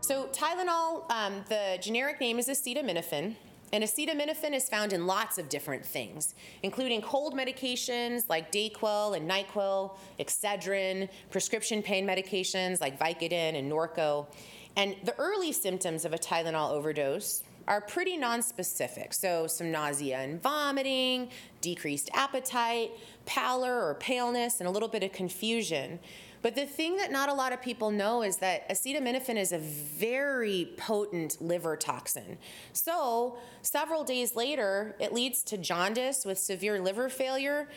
So Tylenol, um, the generic name is acetaminophen. And acetaminophen is found in lots of different things, including cold medications like Dayquil and NyQuil, Excedrin, prescription pain medications like Vicodin and Norco. And the early symptoms of a Tylenol overdose are pretty nonspecific. So, some nausea and vomiting, decreased appetite, pallor or paleness, and a little bit of confusion. But the thing that not a lot of people know is that acetaminophen is a very potent liver toxin. So, several days later, it leads to jaundice with severe liver failure.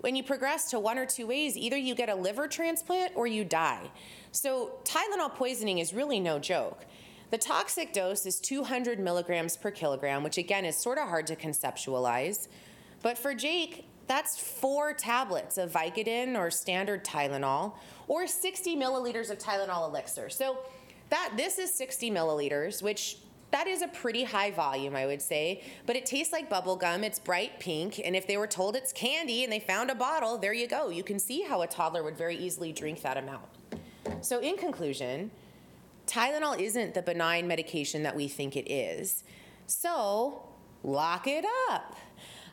When you progress to one or two ways, either you get a liver transplant or you die. So, Tylenol poisoning is really no joke. The toxic dose is 200 milligrams per kilogram, which again is sort of hard to conceptualize. But for Jake, that's four tablets of Vicodin or standard Tylenol, or 60 milliliters of Tylenol elixir. So that this is 60 milliliters, which that is a pretty high volume, I would say, but it tastes like bubble gum. It's bright pink, and if they were told it's candy and they found a bottle, there you go. You can see how a toddler would very easily drink that amount. So, in conclusion, Tylenol isn't the benign medication that we think it is. So, lock it up.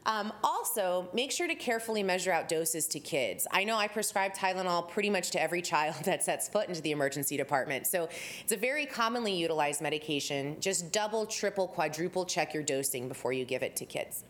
Um, also, make sure to carefully measure out doses to kids. I know I prescribe Tylenol pretty much to every child that sets foot into the emergency department. So it's a very commonly utilized medication. Just double, triple, quadruple check your dosing before you give it to kids.